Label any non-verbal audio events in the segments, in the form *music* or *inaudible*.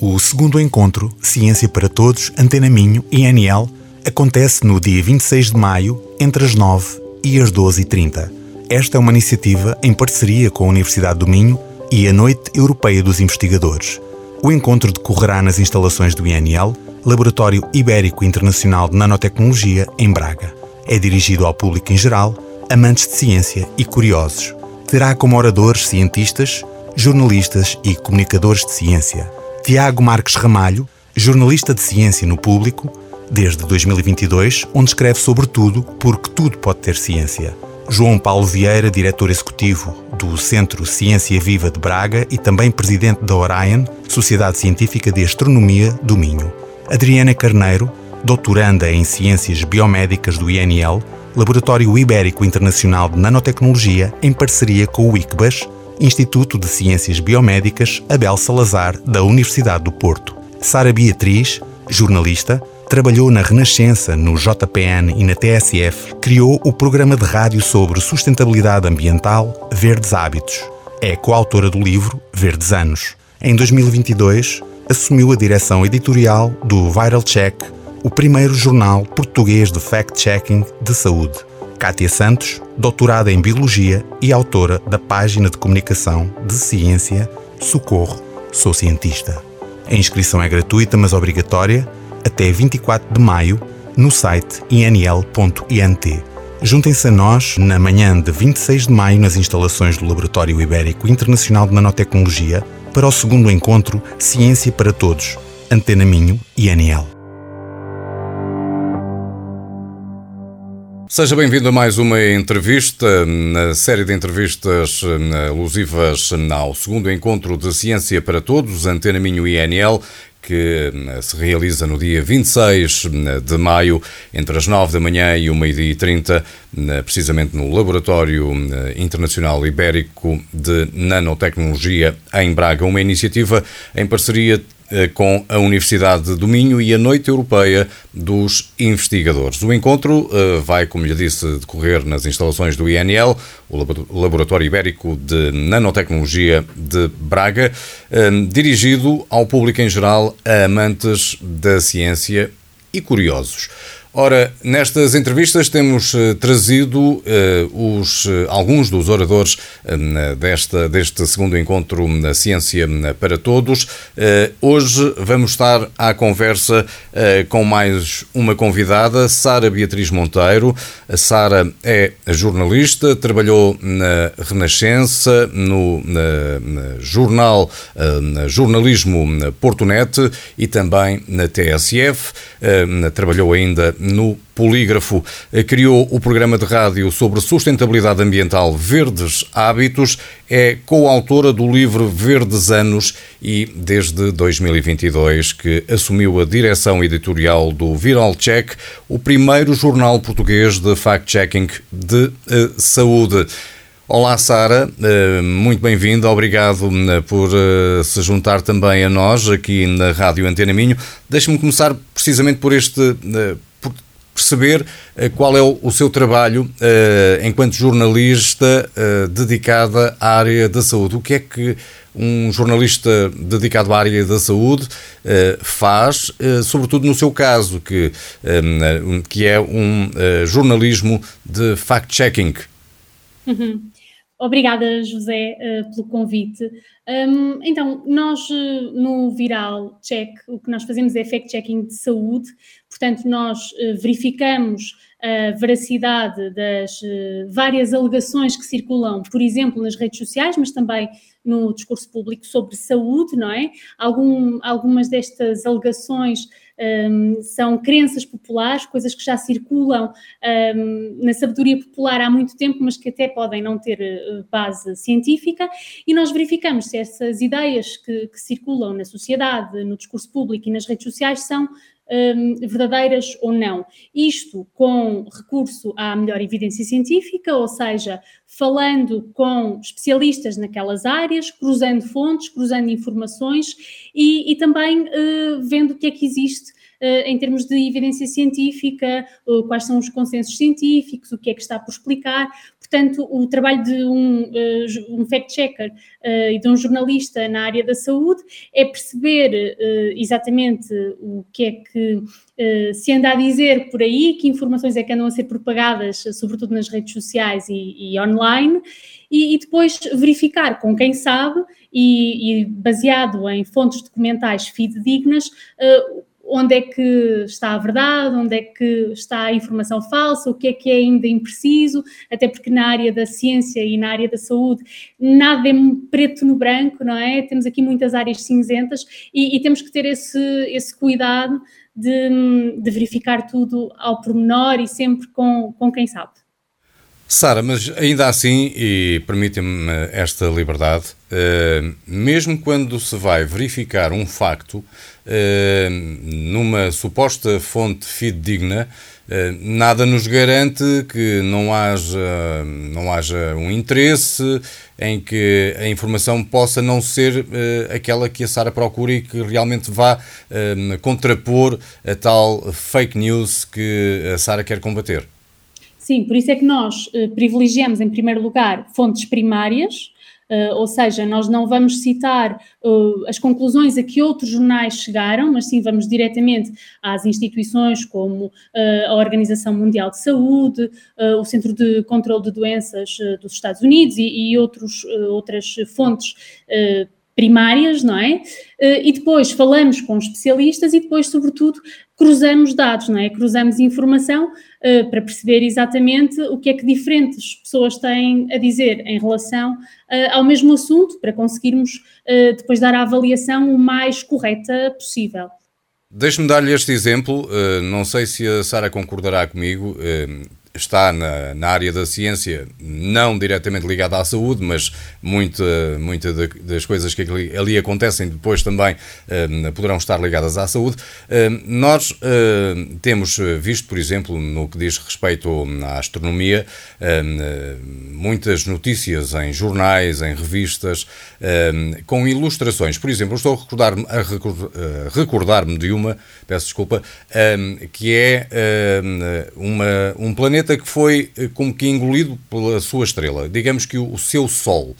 O segundo encontro, Ciência para Todos, Antena Minho, INL, acontece no dia 26 de maio, entre as 9 e as 12h30. Esta é uma iniciativa em parceria com a Universidade do Minho e a Noite Europeia dos Investigadores. O encontro decorrerá nas instalações do INL, Laboratório Ibérico Internacional de Nanotecnologia, em Braga. É dirigido ao público em geral, amantes de ciência e curiosos. Terá como oradores cientistas, jornalistas e comunicadores de ciência. Tiago Marques Ramalho, jornalista de ciência no público, desde 2022, onde escreve sobre tudo, porque tudo pode ter ciência. João Paulo Vieira, diretor executivo do Centro Ciência Viva de Braga e também presidente da Orion, Sociedade Científica de Astronomia do Minho. Adriana Carneiro, doutoranda em Ciências Biomédicas do INL, Laboratório Ibérico Internacional de Nanotecnologia, em parceria com o ICBAS, Instituto de Ciências Biomédicas Abel Salazar, da Universidade do Porto. Sara Beatriz, jornalista, trabalhou na Renascença, no JPN e na TSF, criou o programa de rádio sobre sustentabilidade ambiental Verdes Hábitos. É coautora do livro Verdes Anos. Em 2022, assumiu a direção editorial do Viral Check, o primeiro jornal português de fact-checking de saúde. Kátia Santos, doutorada em Biologia e autora da página de comunicação de ciência Socorro, sou cientista. A inscrição é gratuita, mas obrigatória, até 24 de maio, no site inl.int. Juntem-se a nós na manhã de 26 de maio nas instalações do Laboratório Ibérico Internacional de Nanotecnologia para o segundo encontro Ciência para Todos, Antena Minho e INL. Seja bem-vindo a mais uma entrevista, na série de entrevistas alusivas ao segundo encontro de Ciência para Todos, Antena Minho INL, que se realiza no dia 26 de maio, entre as 9 da manhã e 1h30, precisamente no Laboratório Internacional Ibérico de Nanotecnologia em Braga. Uma iniciativa em parceria com a Universidade do Minho e a Noite Europeia dos Investigadores. O encontro eh, vai, como lhe disse, decorrer nas instalações do INL, o Laboratório Ibérico de Nanotecnologia de Braga, eh, dirigido ao público em geral, a amantes da ciência e curiosos. Ora, nestas entrevistas temos uh, trazido uh, os, uh, alguns dos oradores desta, deste segundo encontro na Ciência para Todos. hoje vamos estar à conversa com mais uma convidada, Sara Beatriz Monteiro. A Sara é jornalista, trabalhou na Renascença, no na, na jornal na Jornalismo Portonet e também na TSF. trabalhou ainda no Polígrafo. Eh, criou o programa de rádio sobre sustentabilidade ambiental Verdes Hábitos, é coautora do livro Verdes Anos e, desde 2022, que assumiu a direção editorial do Viral Check, o primeiro jornal português de fact-checking de uh, saúde. Olá, Sara, eh, muito bem-vinda, obrigado por se juntar também a nós aqui na Rádio Antena Minho. Deixe-me começar precisamente por este perceber uh, qual é o, seu trabalho uh, enquanto jornalista uh, dedicada à área da saúde. O que é que um jornalista dedicado à área da saúde faz, sobretudo no seu caso, que, que é um jornalismo de fact-checking? Uhum. Obrigada, José, pelo convite. Um, então, nós no Viral Check, o que nós fazemos é fact-checking de saúde, Portanto, nós eh, verificamos a veracidade das eh, várias alegações que circulam, por exemplo, nas redes sociais, mas também no discurso público sobre saúde, não é? Algum, algumas destas alegações um, são crenças populares, coisas que já circulam um, na sabedoria popular há muito tempo, mas que até podem não ter uh, base científica, e nós verificamos se essas ideias que, que circulam na sociedade, no discurso público e nas redes sociais são um, verdadeiras ou não. Isto com recurso à melhor evidência científica, ou seja, falando com especialistas naquelas áreas, cruzando fontes, cruzando informações e, e também uh, vendo o que é que existe uh, em termos de evidência científica, uh, quais são os consensos científicos, o que é que está por explicar. Portanto, o trabalho de um, um fact-checker e de um jornalista na área da saúde é perceber exatamente o que é que se anda a dizer por aí, que informações é que andam a ser propagadas, sobretudo nas redes sociais e, e online, e, e, depois verificar com quem sabe e, e baseado em fontes documentais fidedignas uh, onde é que está a verdade, onde é que está a informação falsa, o que é que é ainda impreciso, até porque na área da ciência e na área da saúde nada é preto no branco, não é? Temos aqui muitas áreas cinzentas e, e temos que ter esse, esse cuidado de, de, verificar tudo ao pormenor e sempre com, com quem sabe. Sara, mas ainda assim, e permitem-me esta liberdade, uh, mesmo quando se vai verificar um facto uh, numa suposta fonte fidedigna, uh, nada nos garante que não haja, não haja um interesse em que a informação possa não ser aquela que a Sara procura e que realmente vá contrapor a tal fake news que a Sara quer combater. Sim, por isso é que nós uh, privilegiamos, em primeiro lugar, fontes primárias, uh, ou seja, nós não vamos citar uh, as conclusões a que outros jornais chegaram, mas sim vamos diretamente às instituições como a Organização Mundial de Saúde, o Centro de Controlo de Doenças dos Estados Unidos e, e outros, outras fontes primárias, não é? E depois falamos com especialistas e depois, sobretudo, cruzamos dados, não é? Cruzamos informação uh, para perceber exatamente o que é que diferentes pessoas têm a dizer em relação uh, ao mesmo assunto, para conseguirmos depois dar a avaliação o mais correta possível. Deixe-me dar-lhe este exemplo, não sei se a Sara concordará comigo está na, na, área da ciência, não diretamente ligada à saúde, mas muita, muita das coisas que ali, ali acontecem depois também uh, poderão estar ligadas à saúde. Uh, nós uh, temos visto, por exemplo, no que diz respeito à astronomia, muitas notícias em jornais, em revistas, com ilustrações. Por exemplo, estou a recordar-me recordar de uma, peço desculpa, que é uma, um planeta planeta que foi eh, como que engolido pela sua estrela. Digamos que o, seu Sol.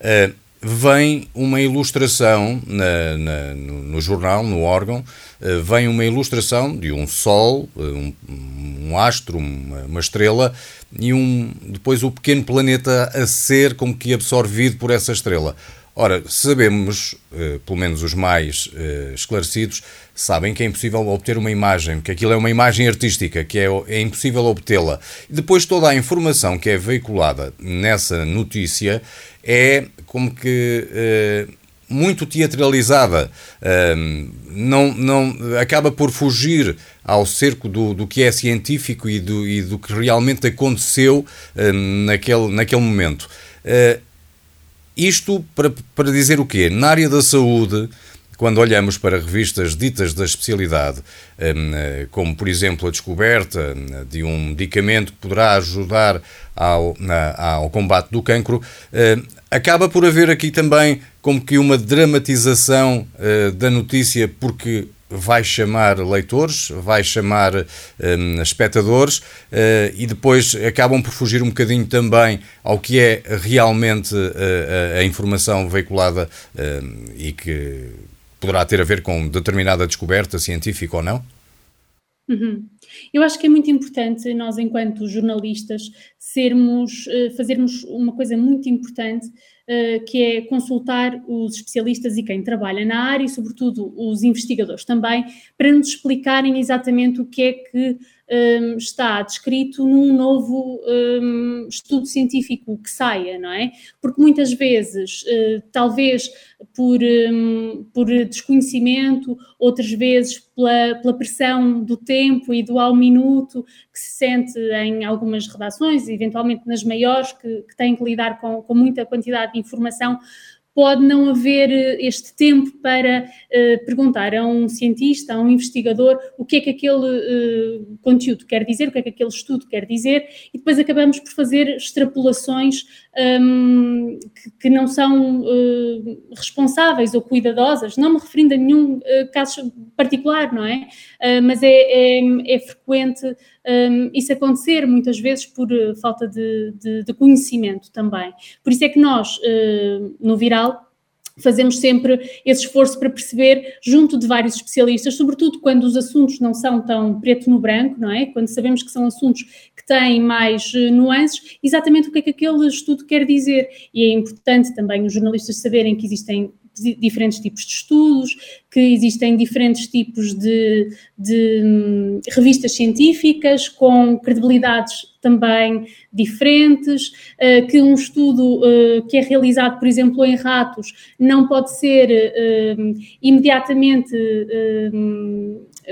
Uh, vem uma ilustração na, na, no, no, jornal, no órgão, uh, vem uma ilustração de um Sol, um, um astro, uma, uma, estrela, e um, depois o pequeno planeta a ser como que absorvido por essa estrela. Ora, sabemos, uh, pelo menos os mais uh, esclarecidos, sabem que é impossível obter uma imagem, que aquilo é uma imagem artística, que é, é impossível obtê-la. Depois, toda a informação que é veiculada nessa notícia é como que. Uh, muito teatralizada, não, não, acaba por fugir ao cerco do, do que é científico e do, e do que realmente aconteceu naquele, naquele momento. Isto para, para dizer o quê? Na área da saúde, quando olhamos para revistas ditas da especialidade, hum, eh, como por exemplo a descoberta hum, de um medicamento que poderá ajudar ao, ao combate do cancro, hum, acaba por haver aqui também como que uma dramatização eh, da notícia, porque vai chamar leitores, vai chamar um, espectadores uh, e depois acabam por fugir um bocadinho também ao que é realmente uh, a informação veiculada uh, e que poderá ter a ver com determinada descoberta científica ou não? Uhum. Eu acho que é muito importante nós, enquanto jornalistas, sermos, fazermos uma coisa muito importante eh, que é consultar os especialistas e quem trabalha na área e, sobretudo, os investigadores também, para nos explicarem exatamente o que é que um, está descrito num novo um, estudo científico que saia, não é? Porque muitas vezes, uh, talvez por, um, por desconhecimento, outras vezes pela, pela, pressão do tempo e do ao minuto que se sente em algumas redações, eventualmente nas maiores, que, que têm que lidar com, com muita quantidade de informação, pode não haver eh, este tempo para uh, perguntar a um cientista, a um investigador, o que é que aquele uh, conteúdo quer dizer, o que é que aquele estudo quer dizer, e depois acabamos por fazer extrapolações um, que, que, não são uh, responsáveis ou cuidadosas, não me referindo a nenhum caso particular, não é? mas é, é, é frequente um, isso acontecer, muitas vezes por falta de, de, de, conhecimento também. Por isso é que nós, no Viral, fazemos sempre esse esforço para perceber, junto de vários especialistas, sobretudo quando os assuntos não são tão preto no branco, não é? Quando sabemos que são assuntos que têm mais uh, nuances, exatamente o que é que aquele estudo quer dizer. E é importante também os jornalistas saberem que existem diferentes tipos de estudos, que existem diferentes tipos de, de hum, revistas científicas com credibilidades também diferentes, uh, que um estudo uh, que é realizado, por exemplo, em ratos, não pode ser uh, imediatamente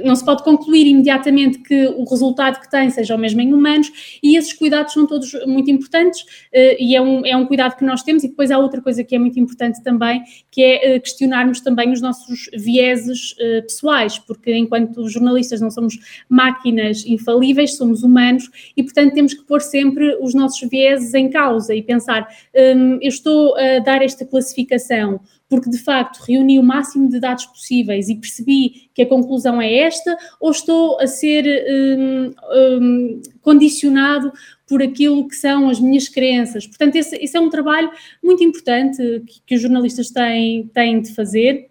não se pode concluir imediatamente que o resultado que tem seja o mesmo em humanos e esses cuidados são todos muito importantes uh, e é um, é um cuidado que nós temos e depois há outra coisa que é muito importante também, que é uh, questionarmos também os nossos vieses uh, pessoais, porque enquanto jornalistas não somos máquinas infalíveis, somos humanos e portanto temos que pôr sempre os nossos vieses em causa e pensar, um, eu estou a dar esta classificação porque de facto reuni o máximo de dados possíveis e percebi que a conclusão é esta, ou estou a ser um, um, condicionado por aquilo que são as minhas crenças. Portanto, esse, esse é um trabalho muito importante que, que os jornalistas têm, têm de fazer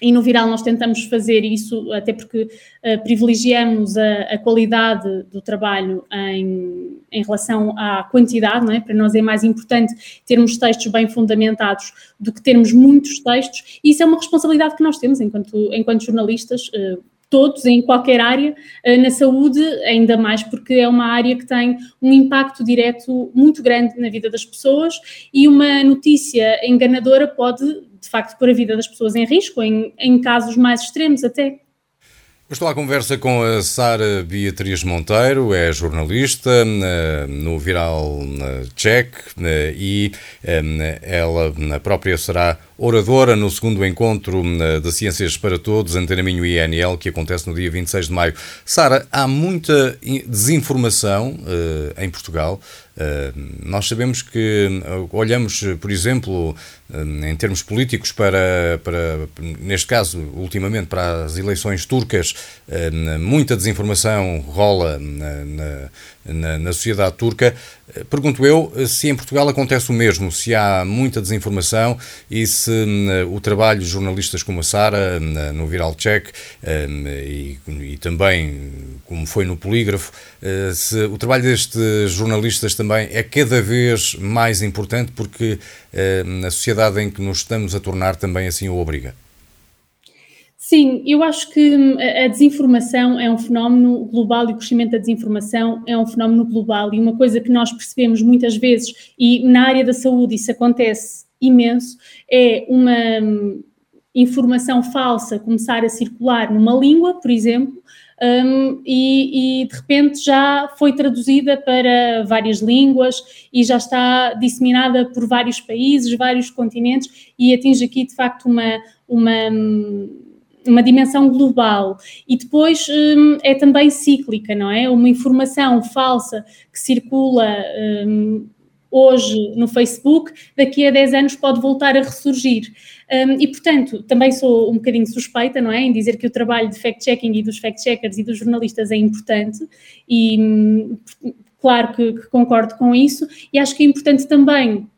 e no Viral nós tentamos fazer isso, até porque uh, privilegiamos a, a, qualidade do trabalho em, em relação à quantidade, não é? Para nós é mais importante termos textos bem fundamentados do que termos muitos textos, e isso é uma responsabilidade que nós temos enquanto, enquanto jornalistas. Uh, todos, em qualquer área, uh, na saúde, ainda mais porque é uma área que tem um impacto direto muito grande na vida das pessoas e uma notícia enganadora pode de facto pôr a vida das pessoas em risco, em, em casos mais extremos até. Estou à conversa com a Sara Beatriz Monteiro, é jornalista eh, no Viral Check eh, e eh, ela própria será oradora no segundo encontro de Ciências para Todos, Antena Minho e INL, que acontece no dia 26 de maio. Sara, há muita desinformação em Portugal. Nós sabemos que olhamos, por exemplo, em termos políticos, para, para, neste caso, ultimamente, para as eleições turcas, muita desinformação rola na, na, na, sociedade turca. Pergunto eu se em Portugal acontece o mesmo, se há muita desinformação e se o trabalho de jornalistas como a Sara, no Viral Check, e, e também como foi no Polígrafo, eh, se o trabalho destes jornalistas também é cada vez mais importante porque a sociedade em que nos estamos a tornar também assim o obriga. Sim, eu acho que hum, a desinformação é um fenómeno global e o crescimento da desinformação é um fenómeno global. E uma coisa que nós percebemos muitas vezes, e na área da saúde isso acontece imenso, é uma hum, informação falsa começar a circular numa língua, por exemplo, um, e, e, de repente já foi traduzida para várias línguas e já está disseminada por vários países, vários continentes e atinge aqui de facto uma, uma hum, uma dimensão global e depois hum, é também cíclica, não é? Uma informação falsa que circula hum, hoje no Facebook, daqui a 10 anos pode voltar a ressurgir. Um, e, portanto, também sou um bocadinho suspeita, não é? Em dizer que o trabalho de fact-checking e dos fact-checkers e dos jornalistas é importante e, hum, claro que, que concordo com isso, e acho que é importante também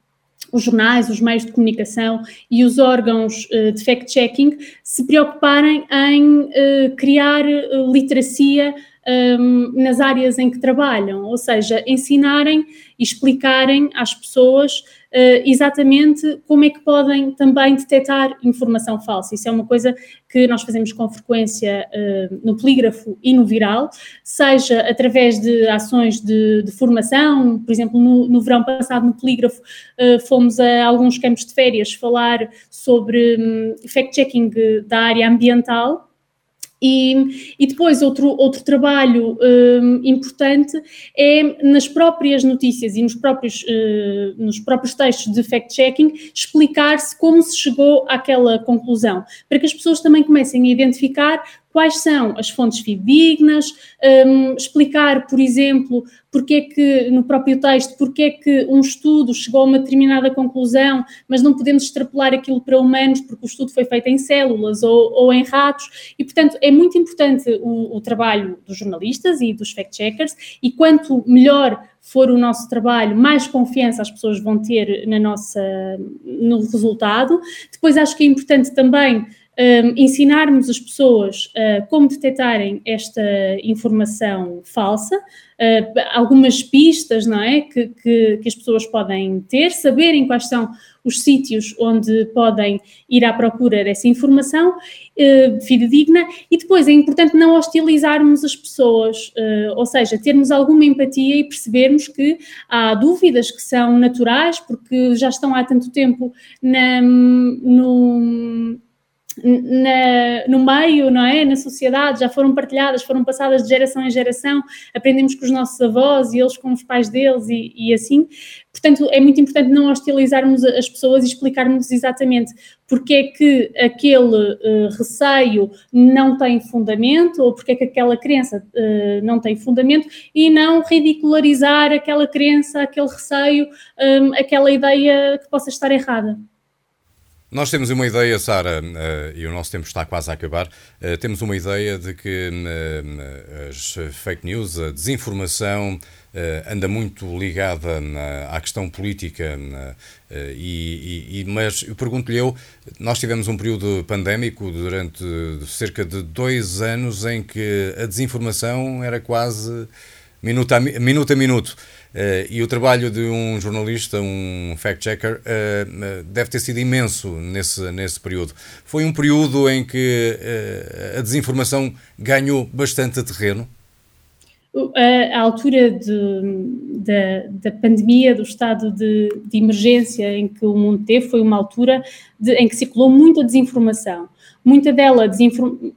os jornais, os meios de comunicação e os órgãos uh, de fact-checking se preocuparem em uh, criar uh, literacia um, nas áreas em que trabalham, ou seja, ensinarem e explicarem às pessoas uh, exatamente como é que podem também detectar informação falsa. Isso é uma coisa que nós fazemos com frequência uh, no polígrafo e no viral, seja através de ações de, de formação, por exemplo, no, no, verão passado no polígrafo uh, fomos a alguns campos de férias falar sobre um, fact-checking da área ambiental e, e depois, outro, outro trabalho um, importante é nas próprias notícias e nos próprios, uh, nos próprios textos de fact-checking explicar-se como se chegou àquela conclusão, para que as pessoas também comecem a identificar quais são as fontes fidedignas, um, explicar, por exemplo, porque é que, no próprio texto, porque é que um estudo chegou a uma determinada conclusão, mas não podemos extrapolar aquilo para humanos porque o estudo foi feito em células ou, ou em ratos, e portanto é muito importante o, o trabalho dos jornalistas e dos fact-checkers, e quanto melhor for o nosso trabalho, mais confiança as pessoas vão ter na nossa, no resultado. Depois acho que é importante também um, ensinarmos as pessoas uh, como detectarem esta informação falsa, uh, algumas pistas, não é, que, que, que, as pessoas podem ter, saberem quais são os sítios onde podem ir à procura dessa informação uh, fidedigna e depois é importante não hostilizarmos as pessoas, uh, ou seja, termos alguma empatia e percebermos que há dúvidas que são naturais porque já estão há tanto tempo na, no na, no meio, não é? Na sociedade, já foram partilhadas, foram passadas de geração em geração, aprendemos com os nossos avós e eles com os pais deles e, e assim. Portanto, é muito importante não hostilizarmos as pessoas e explicarmos exatamente porque é que aquele uh, receio não tem fundamento ou porque é que aquela crença uh, não tem fundamento e não ridicularizar aquela crença, aquele receio, um, aquela ideia que possa estar errada. Nós temos uma ideia, Sara, uh, e o nosso tempo está quase a acabar. Uh, temos uma ideia de que uh, as fake news, a desinformação, anda muito ligada à questão política. E, e, mas eu pergunto-lhe eu, nós tivemos um período pandémico durante cerca de dois anos em que a desinformação era quase minuto a minuto. A minuto. Uh, e o trabalho de um jornalista, um fact-checker, uh, deve ter sido imenso nesse, nesse período. Foi um período em que a desinformação ganhou bastante terreno? A, a altura de, da, da pandemia, do estado de, de, emergência em que o mundo teve, foi uma altura de, em que circulou muita desinformação. Muita dela desinformação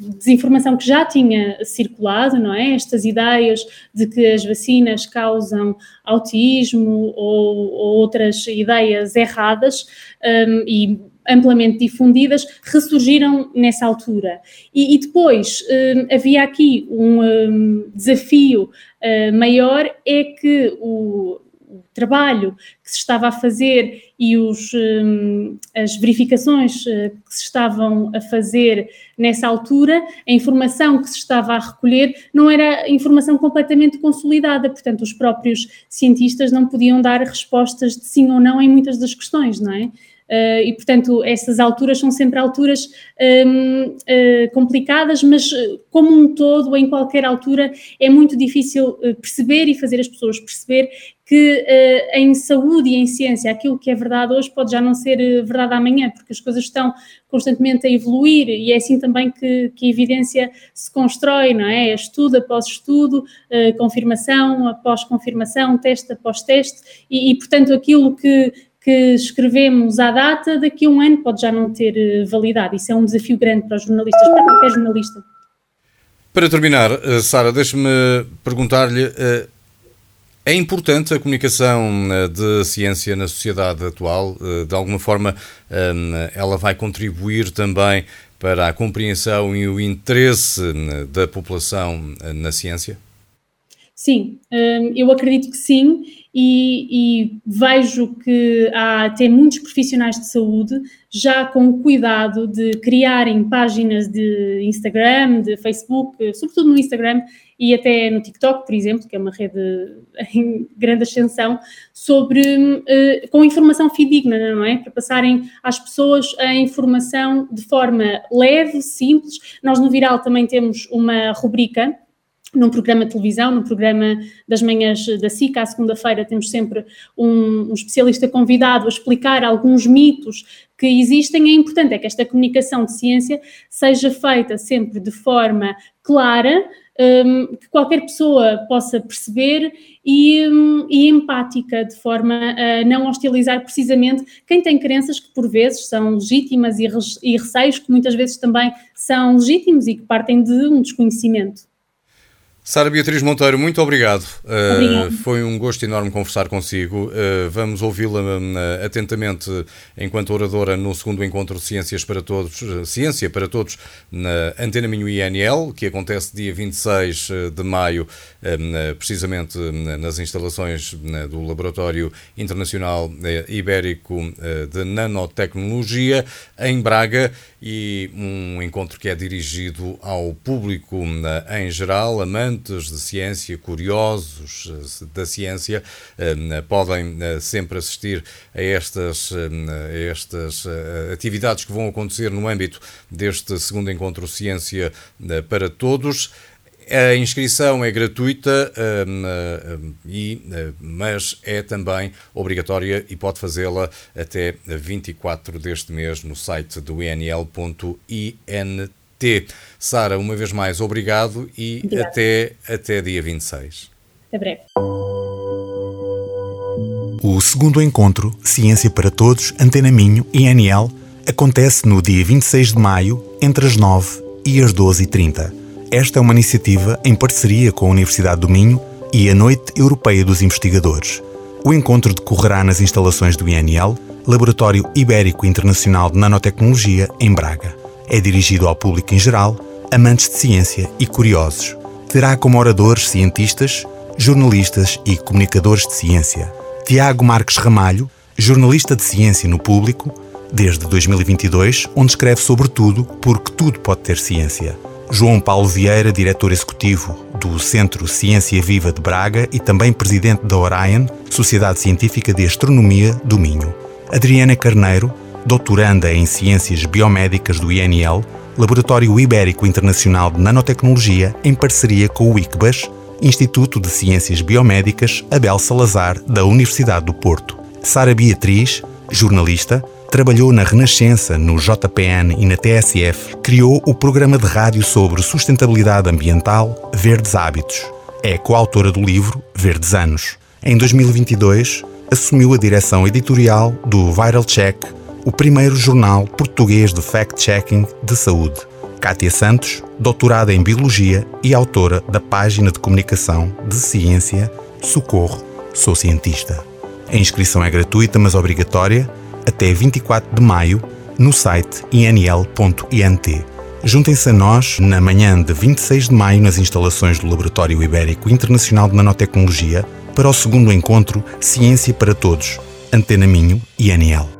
desinformação que já tinha circulado, não é? Estas ideias de que as vacinas causam autismo ou, ou outras ideias erradas um, e amplamente difundidas, ressurgiram nessa altura. E, e depois um, havia aqui um, um desafio uh, maior, é que o, o trabalho que se estava a fazer e os, um, as verificações uh, que se estavam a fazer nessa altura, a informação que se estava a recolher não era informação completamente consolidada, portanto, os próprios cientistas não podiam dar respostas de sim ou não em muitas das questões, não é? Uh, e, portanto, essas alturas são sempre alturas um, uh, eh, complicadas, mas como um todo, em qualquer altura, é muito difícil perceber e fazer as pessoas perceber que uh, em saúde e em ciência aquilo que é verdade hoje pode já não ser verdade amanhã, porque as coisas estão constantemente a evoluir e é assim também que, que a evidência se constrói, não é? Estudo após estudo, uh, confirmação após confirmação, teste após teste e, e, portanto, aquilo que, que escrevemos à data, daqui a um ano pode já não ter validade. Isso é um desafio grande para os jornalistas, para qualquer jornalista. Para terminar, Sara, deixe-me perguntar-lhe é importante a comunicação eh, de ciência na sociedade atual. Eh, de alguma forma, eh, ela vai contribuir também para a compreensão e o interesse da população na ciência? Sim, eu acredito que sim, e, e, vejo que há até muitos profissionais de saúde já com cuidado de criarem páginas de Instagram, de Facebook, sobretudo no Instagram, e até no TikTok, por exemplo, que é uma rede *laughs* em grande ascensão, sobre, uh, com informação fidedigna, não é? Para passarem às pessoas a informação de forma leve, simples. Nós no Viral também temos uma rubrica num programa de televisão, no programa das manhãs da SICA, à segunda-feira, temos sempre um, um, especialista convidado a explicar alguns mitos que existem. É importante é que esta comunicação de ciência seja feita sempre de forma clara, um, que qualquer pessoa possa perceber e, um, e, empática, de forma a não hostilizar precisamente quem tem crenças que por vezes são legítimas e, e receios que muitas vezes também são legítimos e que partem de um desconhecimento. Sara Beatriz Monteiro, muito obrigado. Uh, foi um gosto enorme conversar consigo. Uh, vamos ouvi-la uh, atentamente enquanto oradora no segundo encontro de Ciências para Todos, Ciência para Todos, na Antena Minho INL, que acontece dia 26 de maio, precisamente nas instalações do Laboratório Internacional Ibérico de Nanotecnologia, em Braga, e um encontro que é dirigido ao público em geral, amante amantes de ciência, curiosos eh, da ciência, eh, podem eh, sempre assistir a estas, a estas atividades que vão acontecer no âmbito deste segundo encontro Ciência para Todos. A inscrição é gratuita, mas é também obrigatória e pode fazê-la até 24 deste mês no site do inl.int. T. Sara, uma vez mais, obrigado e até, até dia 26. Até breve. O segundo encontro Ciência para Todos, Antena Minho e NL acontece no dia 26 de maio, entre as 9 e as 12h30. Esta é uma iniciativa em parceria com a Universidade do Minho e a Noite Europeia dos Investigadores. O encontro decorrerá nas instalações do INL, Laboratório Ibérico Internacional de Nanotecnologia, em Braga. É dirigido ao público em geral, amantes de ciência e curiosos. Terá como oradores cientistas, jornalistas e comunicadores de ciência. Tiago Marques Ramalho, jornalista de ciência no público, desde 2022, onde escreve sobre tudo, porque tudo pode ter ciência. João Paulo Vieira, diretor executivo do Centro Ciência Viva de Braga e também presidente da Orion, Sociedade Científica de Astronomia do Minho. Adriana Carneiro, doutoranda em Ciências Biomédicas do INL, Laboratório Ibérico Internacional de Nanotecnologia, em parceria com o ICBAS, Instituto de Ciências Biomédicas Abel Salazar, da Universidade do Porto. Sara Beatriz, jornalista, trabalhou na Renascença, no JPN e na TSF, criou o programa de rádio sobre sustentabilidade ambiental Verdes Hábitos. É coautora do livro Verdes Anos. Em 2022, assumiu a direção editorial do Viral Check, o primeiro jornal português de fact-checking de saúde. Kátia Santos, doutorada em Biologia e autora da página de comunicação de ciência Socorro, sou cientista. A inscrição é gratuita, mas obrigatória, até 24 de maio, no site inl.int. Juntem-se a nós na manhã de 26 de maio nas instalações do Laboratório Ibérico Internacional de Nanotecnologia para o segundo encontro Ciência para Todos, Antena Minho e NL.